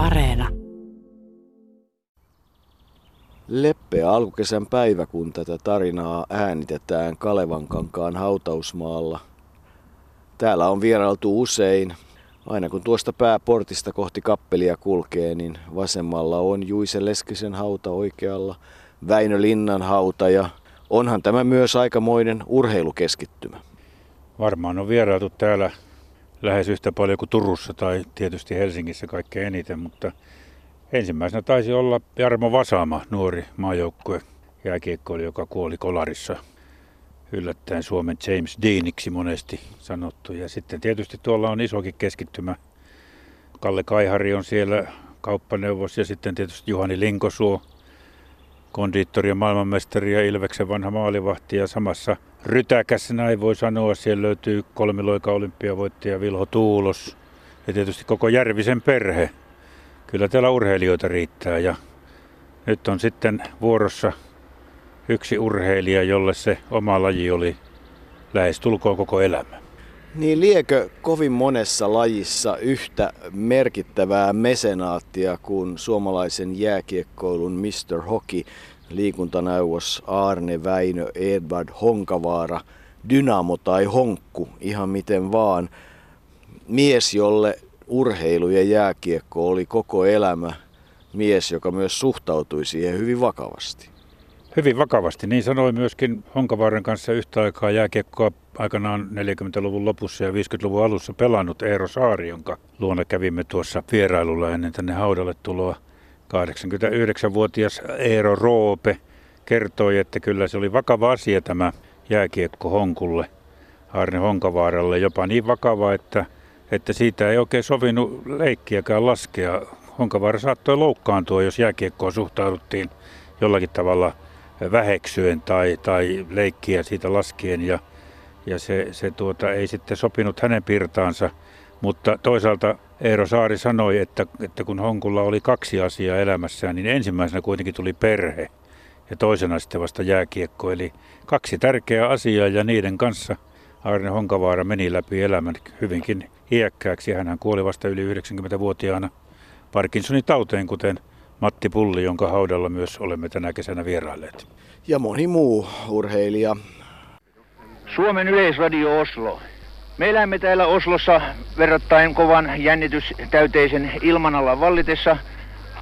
Areena. Leppeä alkukesän päivä, kun tätä tarinaa äänitetään Kalevankankaan hautausmaalla. Täällä on vierailtu usein. Aina kun tuosta pääportista kohti kappelia kulkee, niin vasemmalla on Juise Leskisen hauta oikealla, Väinö Linnan hauta ja onhan tämä myös aikamoinen urheilukeskittymä. Varmaan on vierailtu täällä lähes yhtä paljon kuin Turussa tai tietysti Helsingissä kaikkein eniten, mutta ensimmäisenä taisi olla Jarmo Vasaama, nuori maajoukkue jääkiekkoili, joka kuoli kolarissa yllättäen Suomen James Deaniksi monesti sanottu. Ja sitten tietysti tuolla on isokin keskittymä. Kalle Kaihari on siellä kauppaneuvos ja sitten tietysti Juhani Linkosuo, kondiittori ja maailmanmestari ja Ilveksen vanha maalivahti ja samassa rytäkässä näin voi sanoa. Siellä löytyy kolmiloika olympiavoittaja Vilho Tuulos ja tietysti koko Järvisen perhe. Kyllä täällä urheilijoita riittää ja nyt on sitten vuorossa yksi urheilija, jolle se oma laji oli lähes tulkoon koko elämä. Niin liekö kovin monessa lajissa yhtä merkittävää mesenaattia kuin suomalaisen jääkiekkoilun Mr. Hockey, liikuntaneuvos Arne Väinö Edvard Honkavaara, Dynamo tai Honkku, ihan miten vaan. Mies, jolle urheilu ja jääkiekko oli koko elämä. Mies, joka myös suhtautui siihen hyvin vakavasti. Hyvin vakavasti. Niin sanoi myöskin Honkavaaran kanssa yhtä aikaa jääkiekkoa aikanaan 40-luvun lopussa ja 50-luvun alussa pelannut Eero Saari, jonka luona kävimme tuossa vierailulla ennen tänne haudalle tuloa. 89-vuotias Eero Roope kertoi, että kyllä se oli vakava asia tämä jääkiekko Honkulle, Arne Honkavaaralle. Jopa niin vakava, että, että siitä ei oikein sovinut leikkiäkään laskea. Honkavaara saattoi loukkaantua, jos jääkiekkoa suhtauduttiin jollakin tavalla väheksyen tai, tai leikkiä siitä laskien ja, ja se, se tuota, ei sitten sopinut hänen pirtaansa. Mutta toisaalta Eero Saari sanoi, että, että kun Honkulla oli kaksi asiaa elämässään, niin ensimmäisenä kuitenkin tuli perhe ja toisena sitten vasta jääkiekko. Eli kaksi tärkeää asiaa ja niiden kanssa Arne Honkavaara meni läpi elämän hyvinkin iäkkääksi. Hän kuoli vasta yli 90-vuotiaana Parkinsonin tauteen, kuten Matti Pulli, jonka haudalla myös olemme tänä kesänä vierailleet. Ja moni muu urheilija. Suomen yleisradio Oslo. Me elämme täällä Oslossa verrattain kovan jännitystäyteisen ilmanalla vallitessa.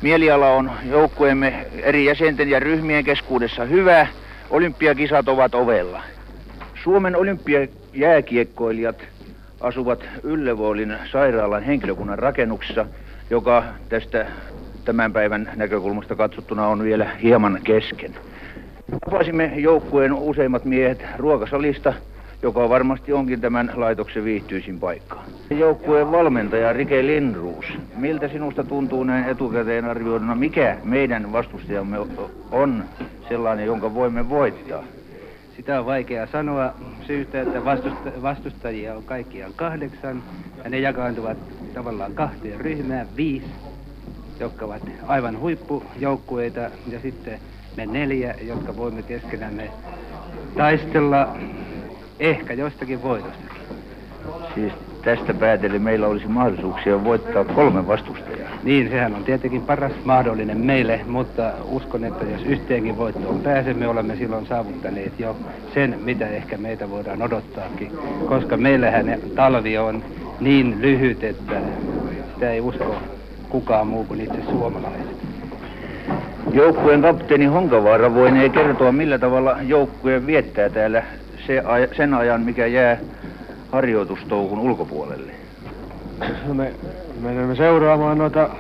Mieliala on joukkueemme eri jäsenten ja ryhmien keskuudessa hyvä. Olympiakisat ovat ovella. Suomen olympiajääkiekkoilijat asuvat Yllevoolin sairaalan henkilökunnan rakennuksessa, joka tästä tämän päivän näkökulmasta katsottuna on vielä hieman kesken. Tapasimme joukkueen useimmat miehet ruokasalista, joka varmasti onkin tämän laitoksen viihtyisin paikka. Joukkueen valmentaja Rike Lindruus, miltä sinusta tuntuu näin etukäteen arvioiduna, mikä meidän vastustajamme on sellainen, jonka voimme voittaa? Sitä on vaikea sanoa syystä, että vastustajia on kaikkiaan kahdeksan ja ne jakaantuvat tavallaan kahteen ryhmään, viisi jotka ovat aivan huippujoukkueita, ja sitten me neljä, jotka voimme keskenämme taistella ehkä jostakin voitostakin. Siis tästä päätellen meillä olisi mahdollisuuksia voittaa kolme vastustajaa. Niin, sehän on tietenkin paras mahdollinen meille, mutta uskon, että jos yhteenkin voittoon pääsemme, olemme silloin saavuttaneet jo sen, mitä ehkä meitä voidaan odottaakin. Koska meillähän talvi on niin lyhyt, että sitä ei usko kukaan muu kuin itse suomalaiset. Joukkueen kapteeni Honkavaara voinee kertoa, millä tavalla joukkue viettää täällä se, sen ajan, mikä jää harjoitustoukun ulkopuolelle. No me menemme seuraamaan noita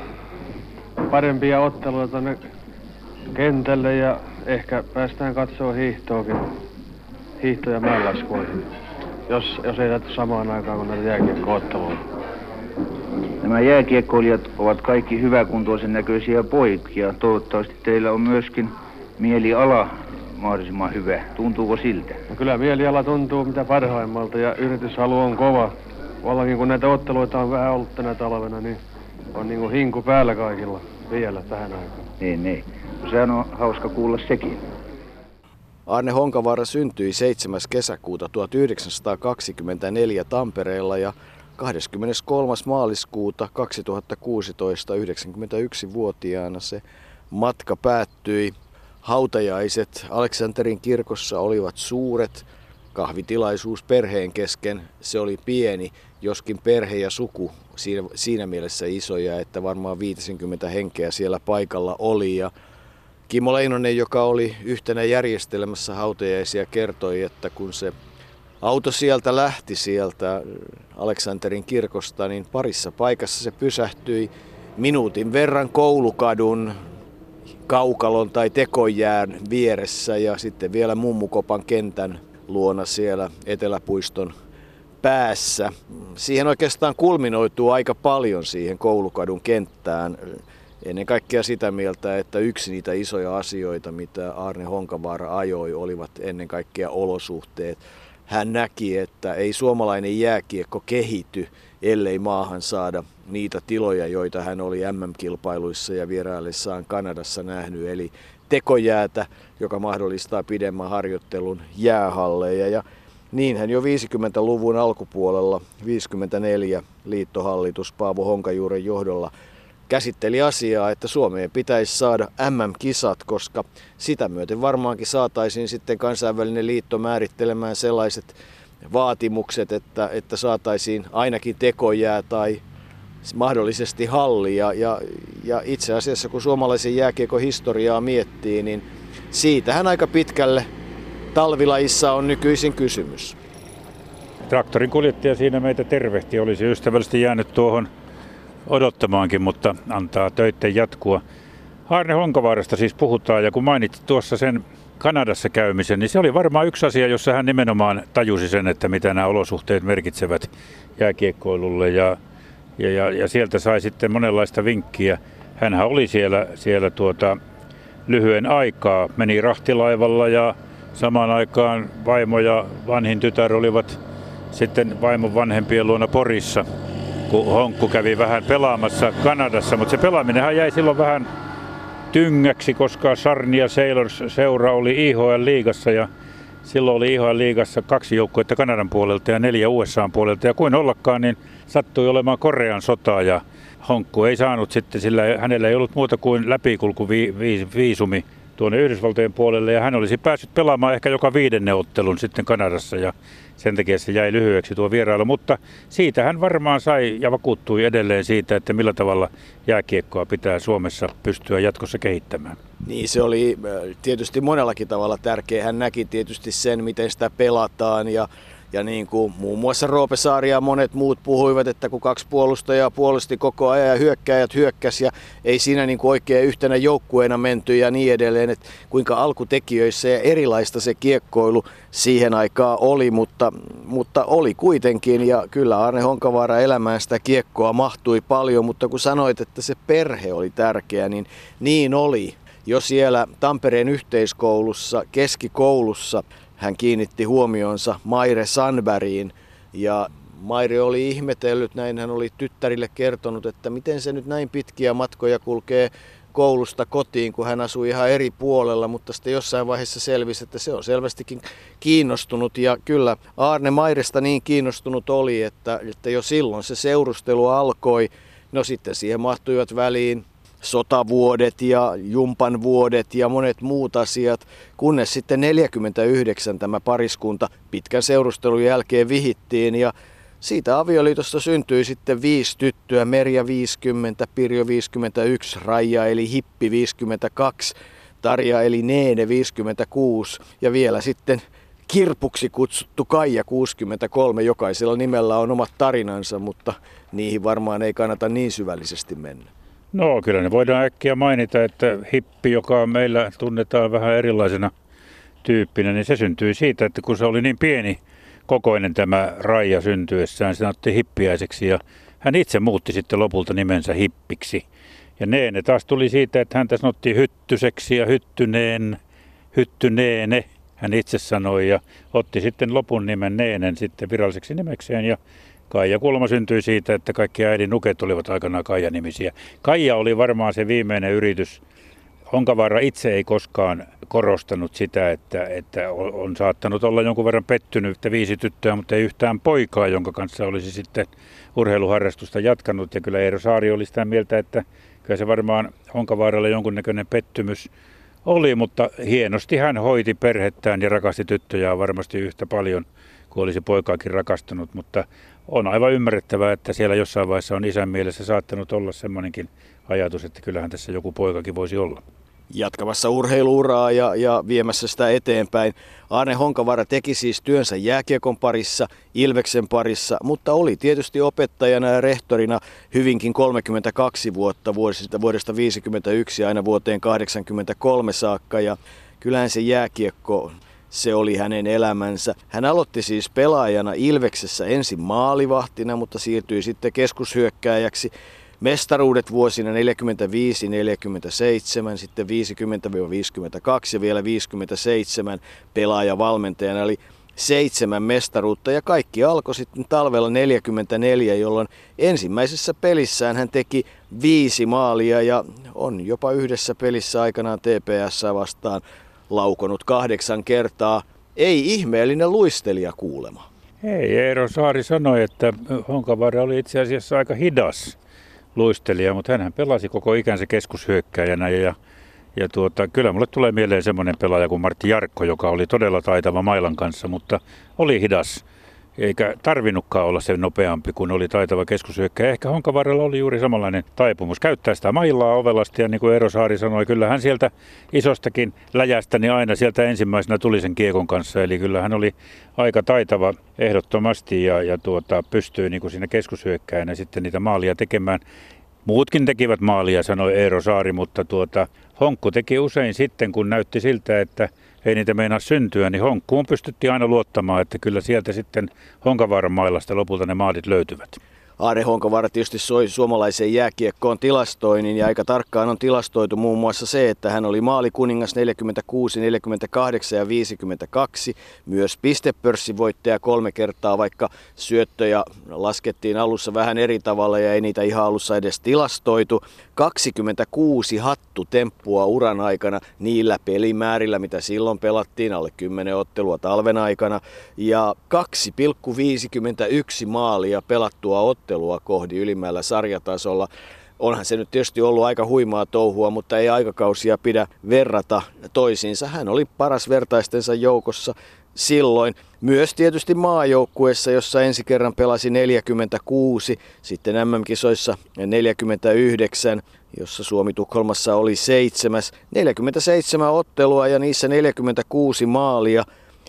parempia otteluita tuonne kentälle ja ehkä päästään katsoa hiihtoakin, hiihto- ja mäenlaskuihin, jos, jos ei tätä samaan aikaan kuin näitä jääkiekko-otteluita. Nämä jääkiekkoilijat ovat kaikki hyväkuntoisen näköisiä poikia. Toivottavasti teillä on myöskin mieliala mahdollisimman hyvä. Tuntuuko siltä? No kyllä mieliala tuntuu mitä parhaimmalta ja yrityshalu on kova. Vallakin kun näitä otteluita on vähän ollut tänä talvena, niin on niin kuin hinku päällä kaikilla vielä tähän aikaan. Niin, niin. Sehän on hauska kuulla sekin. Arne Honkavaara syntyi 7. kesäkuuta 1924 Tampereella ja 23. maaliskuuta 2016 91-vuotiaana se matka päättyi. Hautajaiset Aleksanterin kirkossa olivat suuret, kahvitilaisuus perheen kesken, se oli pieni, joskin perhe ja suku siinä, siinä mielessä isoja, että varmaan 50 henkeä siellä paikalla oli. Ja Kimmo Leinonen, joka oli yhtenä järjestelmässä hautajaisia, kertoi, että kun se auto sieltä lähti sieltä Aleksanterin kirkosta, niin parissa paikassa se pysähtyi minuutin verran koulukadun kaukalon tai tekojään vieressä ja sitten vielä mummukopan kentän luona siellä Eteläpuiston päässä. Siihen oikeastaan kulminoituu aika paljon siihen koulukadun kenttään. Ennen kaikkea sitä mieltä, että yksi niitä isoja asioita, mitä Arne Honkavaara ajoi, olivat ennen kaikkea olosuhteet. Hän näki, että ei suomalainen jääkiekko kehity, ellei maahan saada niitä tiloja, joita hän oli MM-kilpailuissa ja vieraillessaan Kanadassa nähnyt. Eli tekojäätä, joka mahdollistaa pidemmän harjoittelun jäähalleja. Ja niinhän jo 50-luvun alkupuolella 54 liittohallitus Paavo Honkajuuren johdolla käsitteli asiaa, että Suomeen pitäisi saada MM-kisat, koska sitä myöten varmaankin saataisiin sitten kansainvälinen liitto määrittelemään sellaiset vaatimukset, että, että saataisiin ainakin tekojää tai mahdollisesti halli. Ja, ja, itse asiassa kun suomalaisen jääkiekon historiaa miettii, niin siitähän aika pitkälle talvilajissa on nykyisin kysymys. Traktorin kuljettaja siinä meitä tervehti. Olisi ystävällisesti jäänyt tuohon odottamaankin, mutta antaa töitten jatkua. Harne Honkavaarasta siis puhutaan ja kun mainitsit tuossa sen Kanadassa käymisen, niin se oli varmaan yksi asia, jossa hän nimenomaan tajusi sen, että mitä nämä olosuhteet merkitsevät jääkiekkoilulle ja, ja, ja, ja sieltä sai sitten monenlaista vinkkiä. Hänhän oli siellä, siellä tuota, lyhyen aikaa, meni rahtilaivalla ja samaan aikaan vaimo ja vanhin tytär olivat sitten vaimon vanhempien luona Porissa, kun Honkku kävi vähän pelaamassa Kanadassa, mutta se pelaaminenhan jäi silloin vähän tyngäksi, koska Sarnia Sailors seura oli IHL-liigassa ja silloin oli IHL-liigassa kaksi joukkuetta Kanadan puolelta ja neljä USA puolelta. Ja kuin ollakaan, niin sattui olemaan Korean sota ja Honkku ei saanut sitten, sillä hänellä ei ollut muuta kuin läpikulkuviisumi tuonne Yhdysvaltojen puolelle ja hän olisi päässyt pelaamaan ehkä joka viidenne ottelun sitten Kanadassa ja sen takia se jäi lyhyeksi tuo vierailu, mutta siitä hän varmaan sai ja vakuuttui edelleen siitä, että millä tavalla jääkiekkoa pitää Suomessa pystyä jatkossa kehittämään. Niin, se oli äh, tietysti monellakin tavalla tärkeä. Hän näki tietysti sen, miten sitä pelataan ja ja niin kuin muun muassa Roope Saari ja monet muut puhuivat, että kun kaksi puolustajaa puolusti koko ajan ja hyökkäjät hyökkäs ja ei siinä niin kuin oikein yhtenä joukkueena menty ja niin edelleen, että kuinka alkutekijöissä ja erilaista se kiekkoilu siihen aikaan oli, mutta, mutta oli kuitenkin ja kyllä Arne Honkavaara elämään sitä kiekkoa mahtui paljon, mutta kun sanoit, että se perhe oli tärkeä, niin niin oli. Jo siellä Tampereen yhteiskoulussa, keskikoulussa hän kiinnitti huomionsa Maire Sandbergiin ja Maire oli ihmetellyt, näin hän oli tyttärille kertonut, että miten se nyt näin pitkiä matkoja kulkee koulusta kotiin, kun hän asui ihan eri puolella, mutta sitten jossain vaiheessa selvisi, että se on selvästikin kiinnostunut. Ja kyllä Arne Mairesta niin kiinnostunut oli, että, että jo silloin se seurustelu alkoi. No sitten siihen mahtuivat väliin sotavuodet ja jumpan vuodet ja monet muut asiat, kunnes sitten 49 tämä pariskunta pitkän seurustelun jälkeen vihittiin ja siitä avioliitosta syntyi sitten viisi tyttöä, Merja 50, Pirjo 51, Raija eli Hippi 52, Tarja eli Neene 56 ja vielä sitten kirpuksi kutsuttu Kaija 63. Jokaisella nimellä on omat tarinansa, mutta niihin varmaan ei kannata niin syvällisesti mennä. No kyllä ne voidaan äkkiä mainita, että hippi, joka meillä tunnetaan vähän erilaisena tyyppinä, niin se syntyi siitä, että kun se oli niin pieni kokoinen tämä Raija syntyessään, se otti hippiäiseksi ja hän itse muutti sitten lopulta nimensä hippiksi. Ja Neene taas tuli siitä, että häntä sanottiin hyttyseksi ja hyttyneen, hyttyneene, hän itse sanoi ja otti sitten lopun nimen Neenen sitten viralliseksi nimekseen ja Kaija Kulma syntyi siitä, että kaikki äidin nuket olivat aikanaan Kaija-nimisiä. Kaija oli varmaan se viimeinen yritys Honkavaara itse ei koskaan korostanut sitä, että, että on saattanut olla jonkun verran pettynyt, että viisi tyttöä, mutta ei yhtään poikaa, jonka kanssa olisi sitten urheiluharrastusta jatkanut. Ja kyllä Eero Saari oli sitä mieltä, että kyllä se varmaan Honkavaaralle jonkunnäköinen pettymys oli, mutta hienosti hän hoiti perhettään ja rakasti tyttöjä varmasti yhtä paljon kuin olisi poikaakin rakastanut, mutta on aivan ymmärrettävää, että siellä jossain vaiheessa on isän mielessä saattanut olla semmoinenkin ajatus, että kyllähän tässä joku poikakin voisi olla jatkamassa urheiluuraa ja, ja viemässä sitä eteenpäin. Arne Honkavara teki siis työnsä jääkiekon parissa, Ilveksen parissa, mutta oli tietysti opettajana ja rehtorina hyvinkin 32 vuotta vuodesta, vuodesta 51 aina vuoteen 83 saakka. Ja kyllähän se jääkiekko se oli hänen elämänsä. Hän aloitti siis pelaajana Ilveksessä ensin maalivahtina, mutta siirtyi sitten keskushyökkääjäksi mestaruudet vuosina 45-47, sitten 50-52 ja vielä 57 pelaajavalmentajana. Eli seitsemän mestaruutta ja kaikki alkoi sitten talvella 44, jolloin ensimmäisessä pelissään hän teki viisi maalia ja on jopa yhdessä pelissä aikanaan TPS vastaan laukonut kahdeksan kertaa. Ei ihmeellinen luistelija kuulema. Ei, Eero Saari sanoi, että Honkavaara oli itse asiassa aika hidas luistelija, mutta hän pelasi koko ikänsä keskushyökkäjänä ja, ja tuota, kyllä mulle tulee mieleen semmoinen pelaaja kuin Martti Jarkko, joka oli todella taitava mailan kanssa, mutta oli hidas eikä tarvinnutkaan olla se nopeampi kuin oli taitava keskushyökkäjä. Ehkä Honkavarrella oli juuri samanlainen taipumus käyttää sitä mailaa ovelasti ja niin kuin Eero Saari sanoi, kyllähän sieltä isostakin läjästä niin aina sieltä ensimmäisenä tuli sen kiekon kanssa. Eli kyllä hän oli aika taitava ehdottomasti ja, ja tuota, pystyi niin kuin siinä keskushyökkäjänä sitten niitä maalia tekemään. Muutkin tekivät maalia, sanoi Eero Saari, mutta tuota, Honkku teki usein sitten, kun näytti siltä, että ei niitä meinaa syntyä, niin Honkkuun pystyttiin aina luottamaan, että kyllä sieltä sitten Honkavaaran mailasta lopulta ne maalit löytyvät. Aare Honkavaara tietysti soi suomalaiseen jääkiekkoon tilastoinnin ja aika tarkkaan on tilastoitu muun muassa se, että hän oli maalikuningas 46, 48 ja 52. Myös pistepörssivoittaja kolme kertaa, vaikka syöttöjä laskettiin alussa vähän eri tavalla ja ei niitä ihan alussa edes tilastoitu. 26 hattu temppua uran aikana niillä pelimäärillä, mitä silloin pelattiin, alle 10 ottelua talven aikana. Ja 2,51 maalia pelattua ottelua kohdi ylimmällä sarjatasolla. Onhan se nyt tietysti ollut aika huimaa touhua, mutta ei aikakausia pidä verrata toisiinsa. Hän oli paras vertaistensa joukossa silloin. Myös tietysti maajoukkueessa, jossa ensi kerran pelasi 46, sitten MM-kisoissa 49, jossa Suomi Tukholmassa oli seitsemäs. 47 ottelua ja niissä 46 maalia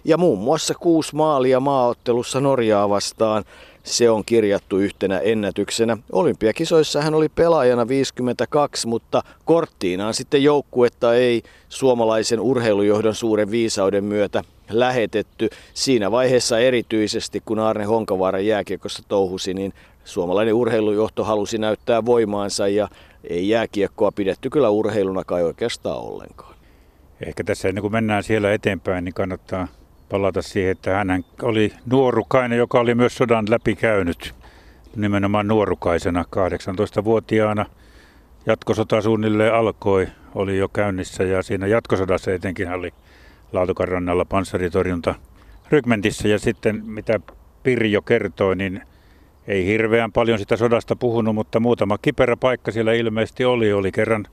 ja muun muassa kuusi maalia maaottelussa Norjaa vastaan. Se on kirjattu yhtenä ennätyksenä. Olympiakisoissa hän oli pelaajana 52, mutta korttiinaan sitten joukkuetta ei suomalaisen urheilujohdon suuren viisauden myötä lähetetty. Siinä vaiheessa erityisesti, kun Arne Honkavaara jääkiekossa touhusi, niin suomalainen urheilujohto halusi näyttää voimaansa ja ei jääkiekkoa pidetty kyllä urheiluna kai oikeastaan ollenkaan. Ehkä tässä ennen kuin mennään siellä eteenpäin, niin kannattaa palata siihen, että hän oli nuorukainen, joka oli myös sodan läpikäynyt nimenomaan nuorukaisena 18-vuotiaana. Jatkosota suunnilleen alkoi, oli jo käynnissä ja siinä jatkosodassa etenkin hän oli Laatukan rannalla panssaritorjunta rykmentissä ja sitten mitä Pirjo kertoi, niin ei hirveän paljon sitä sodasta puhunut, mutta muutama kiperä paikka siellä ilmeisesti oli. Oli kerran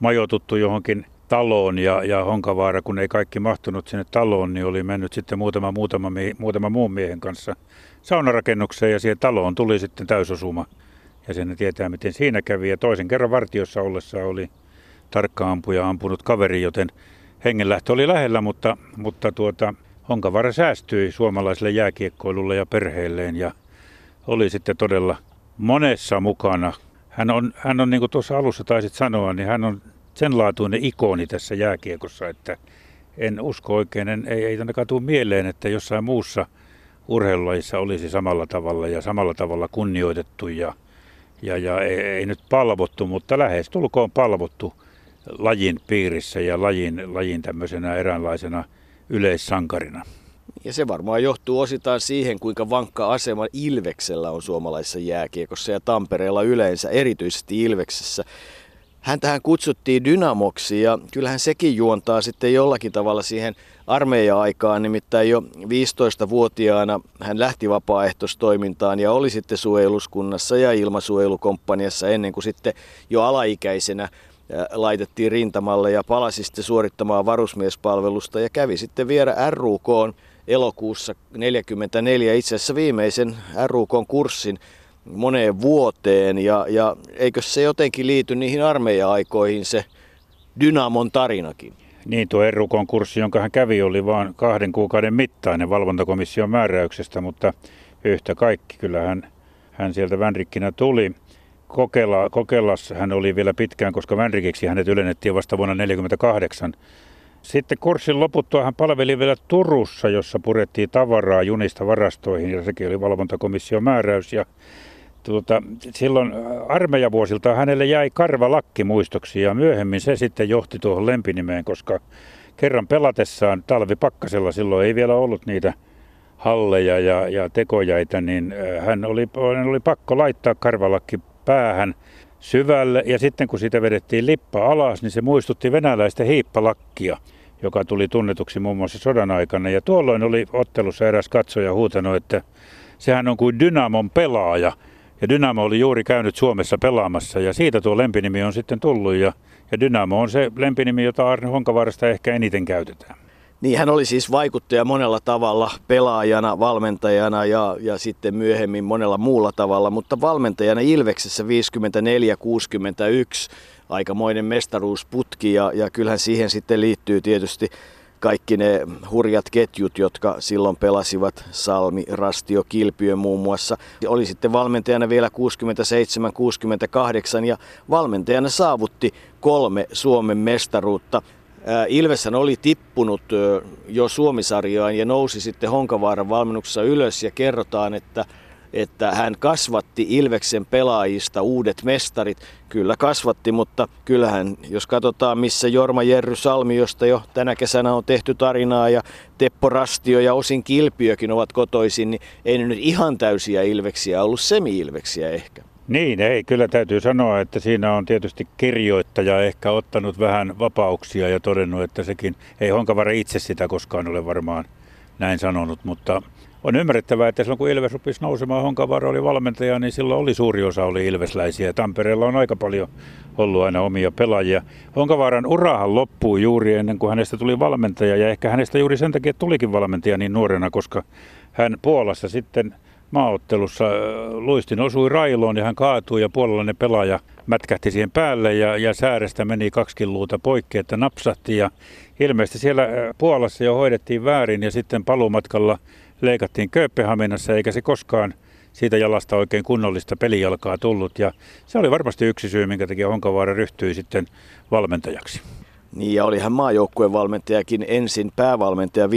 majoituttu johonkin taloon ja, ja Honkavaara, kun ei kaikki mahtunut sinne taloon, niin oli mennyt sitten muutama, muutama, muutama muun miehen kanssa saunarakennukseen ja siihen taloon tuli sitten täysosuma. Ja sen tietää, miten siinä kävi. Ja toisen kerran vartiossa ollessa oli tarkka ampuja ampunut kaveri, joten hengenlähtö oli lähellä, mutta, mutta tuota, Honkavaara säästyi suomalaiselle jääkiekkoilulle ja perheelleen ja oli sitten todella monessa mukana. Hän on, hän on niin kuin tuossa alussa taisit sanoa, niin hän on sen laatuinen ikoni tässä jääkiekossa, että en usko oikein, en, ei, ei ainakaan tule mieleen, että jossain muussa urheilulajissa olisi samalla tavalla ja samalla tavalla kunnioitettu ja, ja, ja ei, ei nyt palvottu, mutta lähes tulkoon palvottu lajin piirissä ja lajin, lajin tämmöisenä eräänlaisena yleissankarina. Ja se varmaan johtuu osittain siihen, kuinka vankka asema Ilveksellä on suomalaisessa jääkiekossa ja Tampereella yleensä, erityisesti Ilveksessä. Häntähän kutsuttiin Dynamoksi ja kyllähän sekin juontaa sitten jollakin tavalla siihen armeija-aikaan. Nimittäin jo 15-vuotiaana hän lähti vapaaehtoistoimintaan ja oli sitten suojeluskunnassa ja ilmasuojelukomppaniassa ennen kuin sitten jo alaikäisenä laitettiin rintamalle ja palasi sitten suorittamaan varusmiespalvelusta ja kävi sitten vielä RUK elokuussa 1944 itse asiassa viimeisen RUK kurssin moneen vuoteen ja, ja eikö se jotenkin liity niihin armeija-aikoihin se Dynamon tarinakin? Niin, tuo Erukon kurssi, jonka hän kävi, oli vain kahden kuukauden mittainen valvontakomission määräyksestä, mutta yhtä kaikki kyllä hän, hän sieltä Vänrikkinä tuli. Kokela, Kokelas hän oli vielä pitkään, koska Vänrikiksi hänet ylennettiin vasta vuonna 1948. Sitten kurssin loputtua hän palveli vielä Turussa, jossa purettiin tavaraa junista varastoihin ja sekin oli valvontakomission määräys. Ja tuota, silloin armeijavuosilta hänelle jäi karvalakki muistoksi ja myöhemmin se sitten johti tuohon lempinimeen, koska kerran pelatessaan talvipakkasella silloin ei vielä ollut niitä halleja ja, ja tekojaita, niin hän oli, hän oli pakko laittaa karvalakki päähän syvälle ja sitten kun sitä vedettiin lippa alas, niin se muistutti venäläistä hiippalakkia, joka tuli tunnetuksi muun muassa sodan aikana. Ja tuolloin oli ottelussa eräs katsoja huutanut, että sehän on kuin Dynamon pelaaja. Ja Dynamo oli juuri käynyt Suomessa pelaamassa ja siitä tuo lempinimi on sitten tullut ja, ja Dynamo on se lempinimi, jota Arne Honkavaarasta ehkä eniten käytetään. Niin hän oli siis vaikuttaja monella tavalla, pelaajana, valmentajana ja, ja sitten myöhemmin monella muulla tavalla, mutta valmentajana Ilveksessä 54-61 aikamoinen mestaruusputki ja, ja kyllähän siihen sitten liittyy tietysti kaikki ne hurjat ketjut, jotka silloin pelasivat Salmi, Rastio, Kilpiö muun muassa. Oli sitten valmentajana vielä 67-68 ja valmentajana saavutti kolme Suomen mestaruutta. Ilveshän oli tippunut jo Suomisarjaan ja nousi sitten Honkavaaran valmennuksessa ylös ja kerrotaan, että että hän kasvatti Ilveksen pelaajista uudet mestarit. Kyllä kasvatti, mutta kyllähän, jos katsotaan missä Jorma Jerry Salmi, josta jo tänä kesänä on tehty tarinaa ja Teppo Rastio ja osin Kilpiökin ovat kotoisin, niin ei nyt ihan täysiä Ilveksiä ollut semi-Ilveksiä ehkä. Niin, ei. Kyllä täytyy sanoa, että siinä on tietysti kirjoittaja ehkä ottanut vähän vapauksia ja todennut, että sekin, ei Honkavara itse sitä koskaan ole varmaan näin sanonut, mutta on ymmärrettävää, että silloin kun Ilves rupesi nousemaan, Honkavara oli valmentaja, niin silloin oli suuri osa oli ilvesläisiä. Tampereella on aika paljon ollut aina omia pelaajia. Honkavaaran urahan loppui juuri ennen kuin hänestä tuli valmentaja ja ehkä hänestä juuri sen takia tulikin valmentaja niin nuorena, koska hän Puolassa sitten maaottelussa luistin osui railoon ja hän kaatui ja puolalainen pelaaja mätkähti siihen päälle ja, ja säärestä meni kaksi luuta poikki, että napsahti ja ilmeisesti siellä Puolassa jo hoidettiin väärin ja sitten paluumatkalla leikattiin Kööpenhaminassa eikä se koskaan siitä jalasta oikein kunnollista pelijalkaa tullut. Ja se oli varmasti yksi syy, minkä takia Honkavaara ryhtyi sitten valmentajaksi. Niin ja oli hän maajoukkueen valmentajakin ensin päävalmentaja 54-59,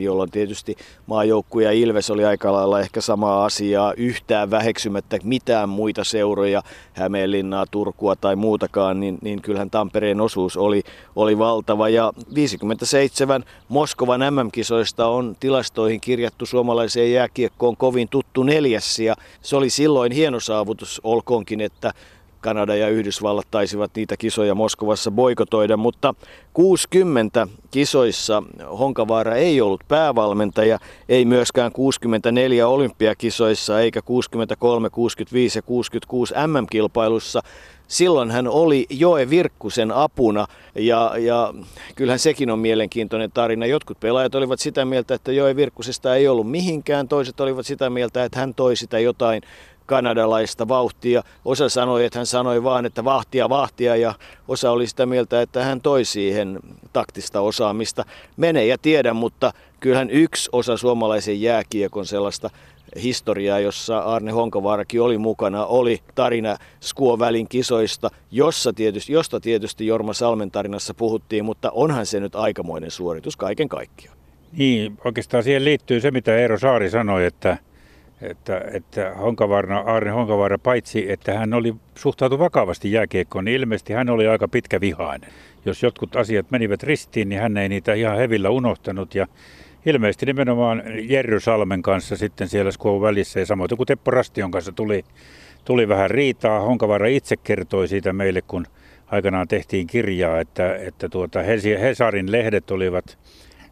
jolloin tietysti maajoukkue ja Ilves oli aika lailla ehkä samaa asiaa yhtään väheksymättä mitään muita seuroja, Hämeenlinnaa, Turkua tai muutakaan, niin, niin kyllähän Tampereen osuus oli, oli valtava. Ja 57 Moskovan MM-kisoista on tilastoihin kirjattu suomalaiseen jääkiekkoon kovin tuttu neljäs ja se oli silloin hieno saavutus, olkoonkin, että Kanada ja Yhdysvallat taisivat niitä kisoja Moskovassa boikotoida, mutta 60 kisoissa Honkavaara ei ollut päävalmentaja, ei myöskään 64 olympiakisoissa eikä 63, 65 ja 66 MM-kilpailussa. Silloin hän oli Joe Virkkusen apuna ja, ja kyllähän sekin on mielenkiintoinen tarina. Jotkut pelaajat olivat sitä mieltä, että Joe Virkkusesta ei ollut mihinkään, toiset olivat sitä mieltä, että hän toi sitä jotain kanadalaista vauhtia. Osa sanoi, että hän sanoi vaan, että vahtia, vahtia ja osa oli sitä mieltä, että hän toi siihen taktista osaamista. Mene ja tiedä, mutta kyllähän yksi osa suomalaisen jääkiekon sellaista historiaa, jossa Arne Honkavaarakin oli mukana, oli tarina Skuovälin kisoista, jossa tietysti, josta tietysti Jorma Salmen tarinassa puhuttiin, mutta onhan se nyt aikamoinen suoritus kaiken kaikkiaan. Niin, oikeastaan siihen liittyy se, mitä Eero Saari sanoi, että että, että Honkavaara, Arne Honkavaara, paitsi että hän oli suhtautu vakavasti jääkiekkoon, niin ilmeisesti hän oli aika pitkä vihainen. Jos jotkut asiat menivät ristiin, niin hän ei niitä ihan hevillä unohtanut. Ja ilmeisesti nimenomaan Jerry Salmen kanssa sitten siellä Skuon välissä ja samoin kuin Teppo Rastion kanssa tuli, tuli vähän riitaa. Honkavaara itse kertoi siitä meille, kun aikanaan tehtiin kirjaa, että, että tuota Hesarin lehdet olivat,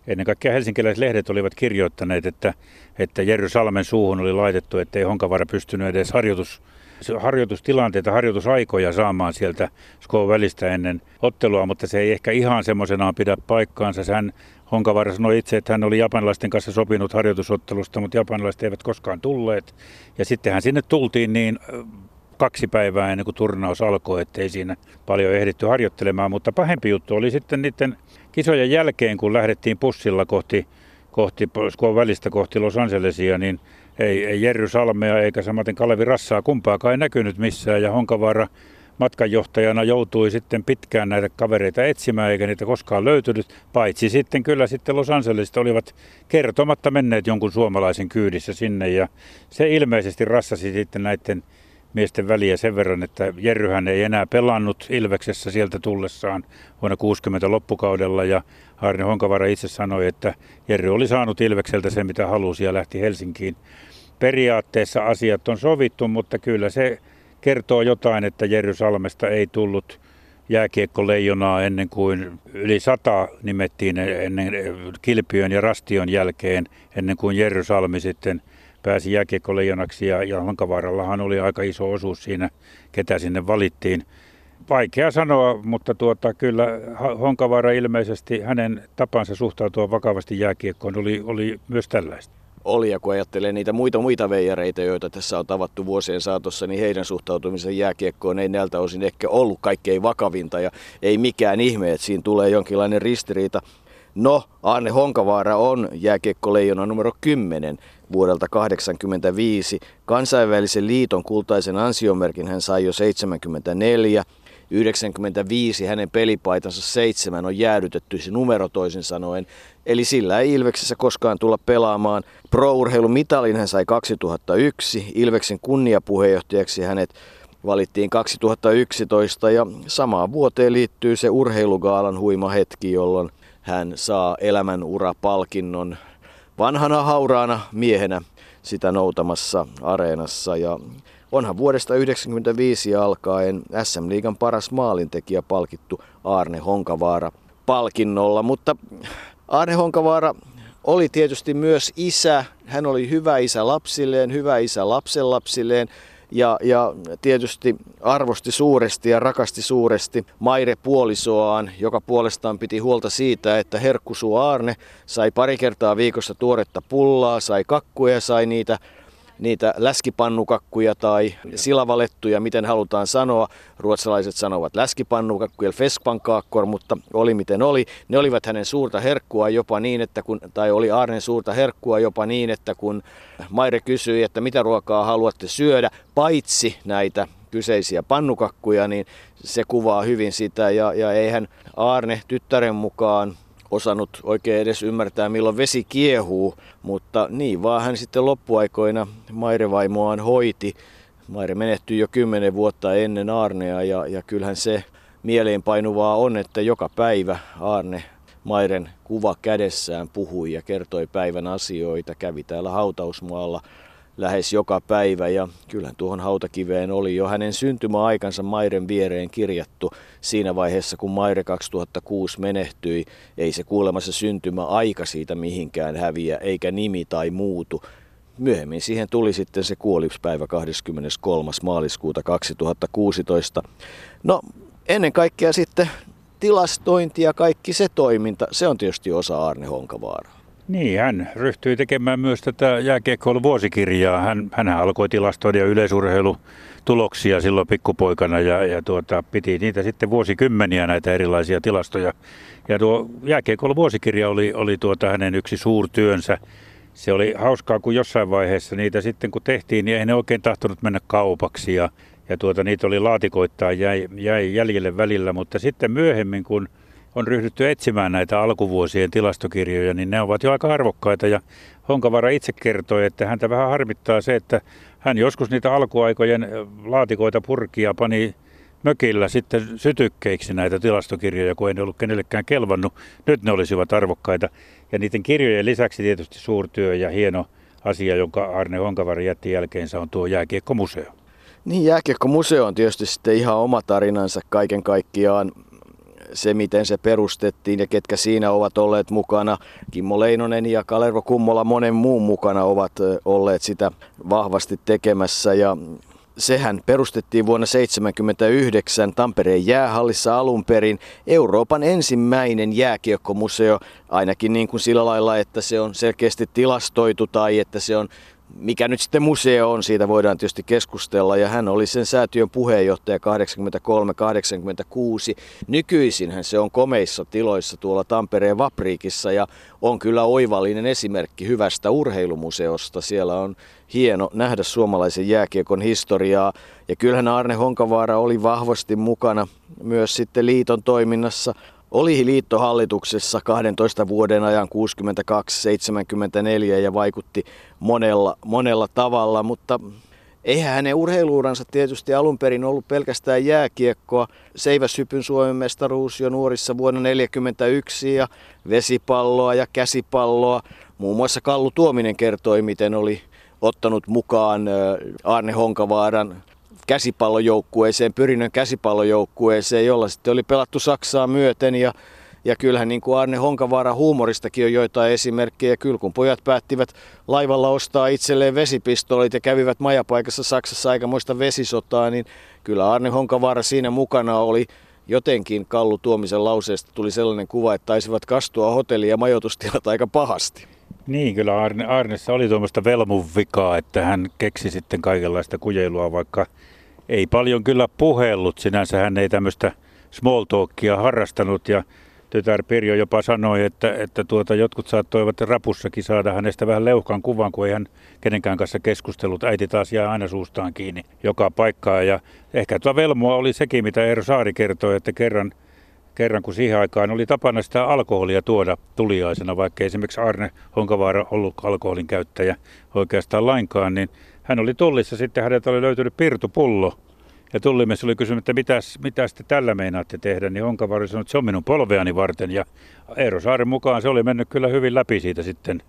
ennen kaikkea helsinkiläiset lehdet olivat kirjoittaneet, että, että Jerry Salmen suuhun oli laitettu, että ei Honkavaara pystynyt edes harjoitus, harjoitustilanteita, harjoitusaikoja saamaan sieltä Skon välistä ennen ottelua, mutta se ei ehkä ihan semmoisenaan pidä paikkaansa. Hän Honkavaara sanoi itse, että hän oli japanilaisten kanssa sopinut harjoitusottelusta, mutta japanilaiset eivät koskaan tulleet. Ja sittenhän sinne tultiin niin kaksi päivää ennen kuin turnaus alkoi, ettei siinä paljon ehditty harjoittelemaan. Mutta pahempi juttu oli sitten niiden kisojen jälkeen, kun lähdettiin pussilla kohti, kohti välistä kohti Los Angelesia, niin ei, ei Jerry Salmea eikä samaten Kalevi Rassaa kumpaakaan ei näkynyt missään. Ja Honkavaara matkanjohtajana joutui sitten pitkään näitä kavereita etsimään, eikä niitä koskaan löytynyt, paitsi sitten kyllä sitten Los Angelesista olivat kertomatta menneet jonkun suomalaisen kyydissä sinne, ja se ilmeisesti rassasi sitten näiden miesten väliä sen verran, että Jerryhän ei enää pelannut Ilveksessä sieltä tullessaan vuonna 60 loppukaudella ja Arne Honkavara itse sanoi, että Jerry oli saanut Ilvekseltä se mitä halusi ja lähti Helsinkiin. Periaatteessa asiat on sovittu, mutta kyllä se kertoo jotain, että Jerry Salmesta ei tullut jääkiekkoleijonaa ennen kuin yli sata nimettiin ennen Kilpiön ja Rastion jälkeen, ennen kuin Jerry Salmi sitten pääsi jääkiekkoleijonaksi ja, ja Honkavaarallahan oli aika iso osuus siinä, ketä sinne valittiin. Vaikea sanoa, mutta tuota, kyllä Honkavaara ilmeisesti hänen tapansa suhtautua vakavasti jääkiekkoon oli, oli myös tällaista oli. Ja kun ajattelee niitä muita muita veijareita, joita tässä on tavattu vuosien saatossa, niin heidän suhtautumisen jääkiekkoon ei näiltä osin ehkä ollut kaikkein vakavinta. Ja ei mikään ihme, että siinä tulee jonkinlainen ristiriita. No, Arne Honkavaara on jääkiekkoleijona numero 10 vuodelta 1985. Kansainvälisen liiton kultaisen ansiomerkin hän sai jo 74. 95 hänen pelipaitansa seitsemän on jäädytetty se numero toisin sanoen. Eli sillä ei Ilveksessä koskaan tulla pelaamaan. Pro-urheilun mitalin hän sai 2001. Ilveksen kunniapuheenjohtajaksi hänet valittiin 2011 ja samaan vuoteen liittyy se urheilugaalan huima hetki, jolloin hän saa elämänurapalkinnon vanhana hauraana miehenä sitä noutamassa areenassa. Ja onhan vuodesta 1995 alkaen SM-liigan paras maalintekijä palkittu Arne Honkavaara palkinnolla, mutta Arne Honkavaara oli tietysti myös isä. Hän oli hyvä isä lapsilleen, hyvä isä lapsenlapsilleen ja, ja tietysti arvosti suuresti ja rakasti suuresti Maire puolisoaan, joka puolestaan piti huolta siitä, että herkkusu Arne sai pari kertaa viikossa tuoretta pullaa, sai kakkuja, sai niitä niitä läskipannukakkuja tai silavalettuja, miten halutaan sanoa. Ruotsalaiset sanovat läskipannukakkuja, feskpankaakkor, mutta oli miten oli. Ne olivat hänen suurta herkkua jopa niin, että kun, tai oli Arnen suurta herkkua jopa niin, että kun Maire kysyi, että mitä ruokaa haluatte syödä, paitsi näitä kyseisiä pannukakkuja, niin se kuvaa hyvin sitä. Ja, ja eihän Arne tyttären mukaan osannut oikein edes ymmärtää, milloin vesi kiehuu, mutta niin vaan hän sitten loppuaikoina Maire-vaimoaan hoiti. Maire menehtyi jo kymmenen vuotta ennen Arnea ja, ja kyllähän se mieleenpainuvaa on, että joka päivä Arne Mairen kuva kädessään puhui ja kertoi päivän asioita, kävi täällä hautausmaalla lähes joka päivä ja kyllähän tuohon hautakiveen oli jo hänen syntymäaikansa Mairen viereen kirjattu siinä vaiheessa, kun Maire 2006 menehtyi. Ei se kuulemma se syntymäaika siitä mihinkään häviä, eikä nimi tai muutu. Myöhemmin siihen tuli sitten se kuoliuspäivä 23. maaliskuuta 2016. No ennen kaikkea sitten tilastointi ja kaikki se toiminta, se on tietysti osa Arne Honkavaaraa. Niin, hän ryhtyi tekemään myös tätä jääkiekkoilun vuosikirjaa. Hän, hän alkoi tilastoida yleisurheilutuloksia silloin pikkupoikana ja, ja tuota, piti niitä sitten vuosikymmeniä näitä erilaisia tilastoja. Ja tuo jääkiekkoilun vuosikirja oli, oli tuota hänen yksi suurtyönsä. Se oli hauskaa, kun jossain vaiheessa niitä sitten kun tehtiin, niin ei ne oikein tahtonut mennä kaupaksi ja, ja tuota, niitä oli laatikoittaa jäi, jäi jäljelle välillä, mutta sitten myöhemmin, kun on ryhdytty etsimään näitä alkuvuosien tilastokirjoja, niin ne ovat jo aika arvokkaita. Ja Honkavara itse kertoi, että häntä vähän harmittaa se, että hän joskus niitä alkuaikojen laatikoita purkia pani mökillä sitten sytykkeiksi näitä tilastokirjoja, kun ei ne ollut kenellekään kelvannut. Nyt ne olisivat arvokkaita. Ja niiden kirjojen lisäksi tietysti suurtyö ja hieno asia, jonka Arne Honkavara jätti jälkeensä, on tuo jääkiekkomuseo. Niin, jääkiekkomuseo on tietysti sitten ihan oma tarinansa kaiken kaikkiaan se, miten se perustettiin ja ketkä siinä ovat olleet mukana. Kimmo Leinonen ja Kalervo Kummola monen muun mukana ovat olleet sitä vahvasti tekemässä ja sehän perustettiin vuonna 1979 Tampereen jäähallissa alun perin Euroopan ensimmäinen jääkiekkomuseo, ainakin niin kuin sillä lailla, että se on selkeästi tilastoitu tai että se on mikä nyt sitten museo on, siitä voidaan tietysti keskustella. Ja hän oli sen säätiön puheenjohtaja 83-86. Nykyisinhän se on komeissa tiloissa tuolla Tampereen Vapriikissa ja on kyllä oivallinen esimerkki hyvästä urheilumuseosta. Siellä on hieno nähdä suomalaisen jääkiekon historiaa. Ja kyllähän Arne Honkavaara oli vahvasti mukana myös sitten liiton toiminnassa oli liittohallituksessa 12 vuoden ajan 62-74 ja vaikutti monella, monella tavalla, mutta eihän hänen urheiluuransa tietysti alun perin ollut pelkästään jääkiekkoa. Seiväshypyn Suomen mestaruus jo nuorissa vuonna 1941 ja vesipalloa ja käsipalloa. Muun muassa Kallu Tuominen kertoi, miten oli ottanut mukaan Arne Honkavaaran käsipallojoukkueeseen, pyrinnön käsipallojoukkueeseen, jolla sitten oli pelattu Saksaa myöten ja ja kyllähän niin kuin Arne Honkavaara huumoristakin on joitain esimerkkejä. Kyllä kun pojat päättivät laivalla ostaa itselleen vesipistolit ja kävivät majapaikassa Saksassa aikamoista vesisotaa, niin kyllä Arne Honkavaara siinä mukana oli jotenkin Kallu Tuomisen lauseesta tuli sellainen kuva, että taisivat kastua hotelli- ja majoitustilat aika pahasti. Niin, kyllä Arne, Arnessa oli tuommoista velmun vikaa, että hän keksi sitten kaikenlaista kujeilua, vaikka ei paljon kyllä puhellut. Sinänsä hän ei tämmöistä small talkia harrastanut ja tytär Pirjo jopa sanoi, että, että tuota, jotkut saattoivat rapussakin saada hänestä vähän leuhkan kuvan, kun ei hän kenenkään kanssa keskustellut. Äiti taas jää aina suustaan kiinni joka paikkaa. Ja ehkä tuo velmoa oli sekin, mitä Eero Saari kertoi, että kerran, kerran kun siihen aikaan oli tapana sitä alkoholia tuoda tuliaisena, vaikka esimerkiksi Arne Honkavaara ollut alkoholin käyttäjä oikeastaan lainkaan, niin hän oli tullissa, sitten häneltä oli löytynyt pirtupullo. Ja tullimies oli kysynyt, että mitäs, mitä te tällä meinaatte tehdä, niin Honkavari sanoi, että se on minun polveani varten. Ja Eero Saaren mukaan se oli mennyt kyllä hyvin läpi siitä sitten.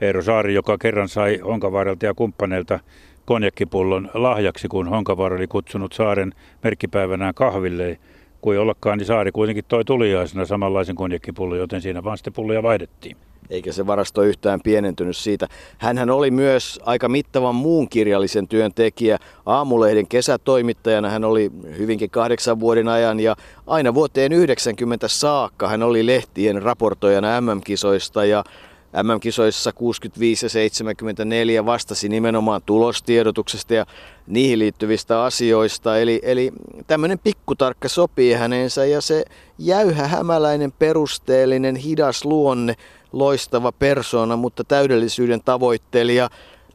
Eero Saari, joka kerran sai Honkavaarelta ja kumppaneilta konjakkipullon lahjaksi, kun Honkavaara oli kutsunut Saaren merkkipäivänään kahville. Kuin ollakaan, niin Saari kuitenkin toi tuliaisena samanlaisen konjakkipullon, joten siinä vaan sitten pulloja vaihdettiin eikä se varasto yhtään pienentynyt siitä. Hänhän oli myös aika mittavan muun kirjallisen työn tekijä. Aamulehden kesätoimittajana hän oli hyvinkin kahdeksan vuoden ajan ja aina vuoteen 90 saakka hän oli lehtien raportoijana MM-kisoista ja MM-kisoissa 65 ja 74 vastasi nimenomaan tulostiedotuksesta ja niihin liittyvistä asioista. Eli, eli tämmöinen pikkutarkka sopii häneensä ja se jäyhä hämäläinen perusteellinen hidas luonne loistava persona, mutta täydellisyyden tavoittelija.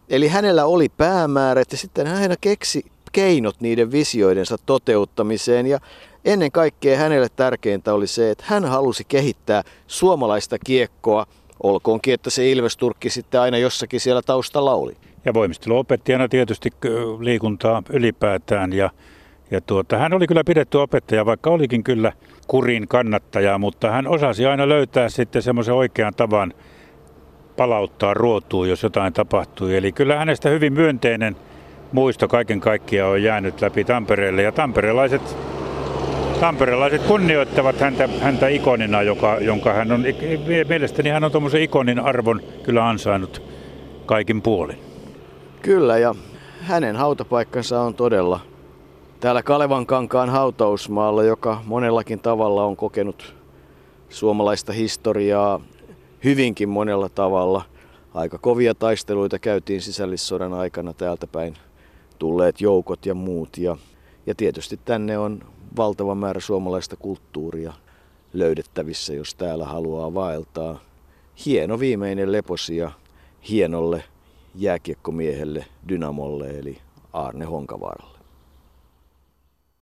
Eli hänellä oli päämäärät ja sitten hän aina keksi keinot niiden visioidensa toteuttamiseen ja ennen kaikkea hänelle tärkeintä oli se, että hän halusi kehittää suomalaista kiekkoa, olkoonkin, että se Ilvesturkki sitten aina jossakin siellä taustalla oli. Ja voimisteluopettajana tietysti liikuntaa ylipäätään ja ja tuota, hän oli kyllä pidetty opettaja, vaikka olikin kyllä kurin kannattaja, mutta hän osasi aina löytää sitten semmoisen oikean tavan palauttaa ruotuun, jos jotain tapahtui. Eli kyllä hänestä hyvin myönteinen muisto kaiken kaikkiaan on jäänyt läpi Tampereelle. Ja tamperelaiset, tamperelaiset kunnioittavat häntä, häntä ikonina, joka, jonka hän on, mielestäni hän on tuommoisen ikonin arvon kyllä ansainnut kaikin puolin. Kyllä, ja hänen hautapaikkansa on todella täällä Kalevan kankaan hautausmaalla, joka monellakin tavalla on kokenut suomalaista historiaa hyvinkin monella tavalla. Aika kovia taisteluita käytiin sisällissodan aikana täältä päin tulleet joukot ja muut. Ja, ja tietysti tänne on valtava määrä suomalaista kulttuuria löydettävissä, jos täällä haluaa vaeltaa. Hieno viimeinen leposia hienolle jääkiekkomiehelle Dynamolle eli Arne Honkavaaralle.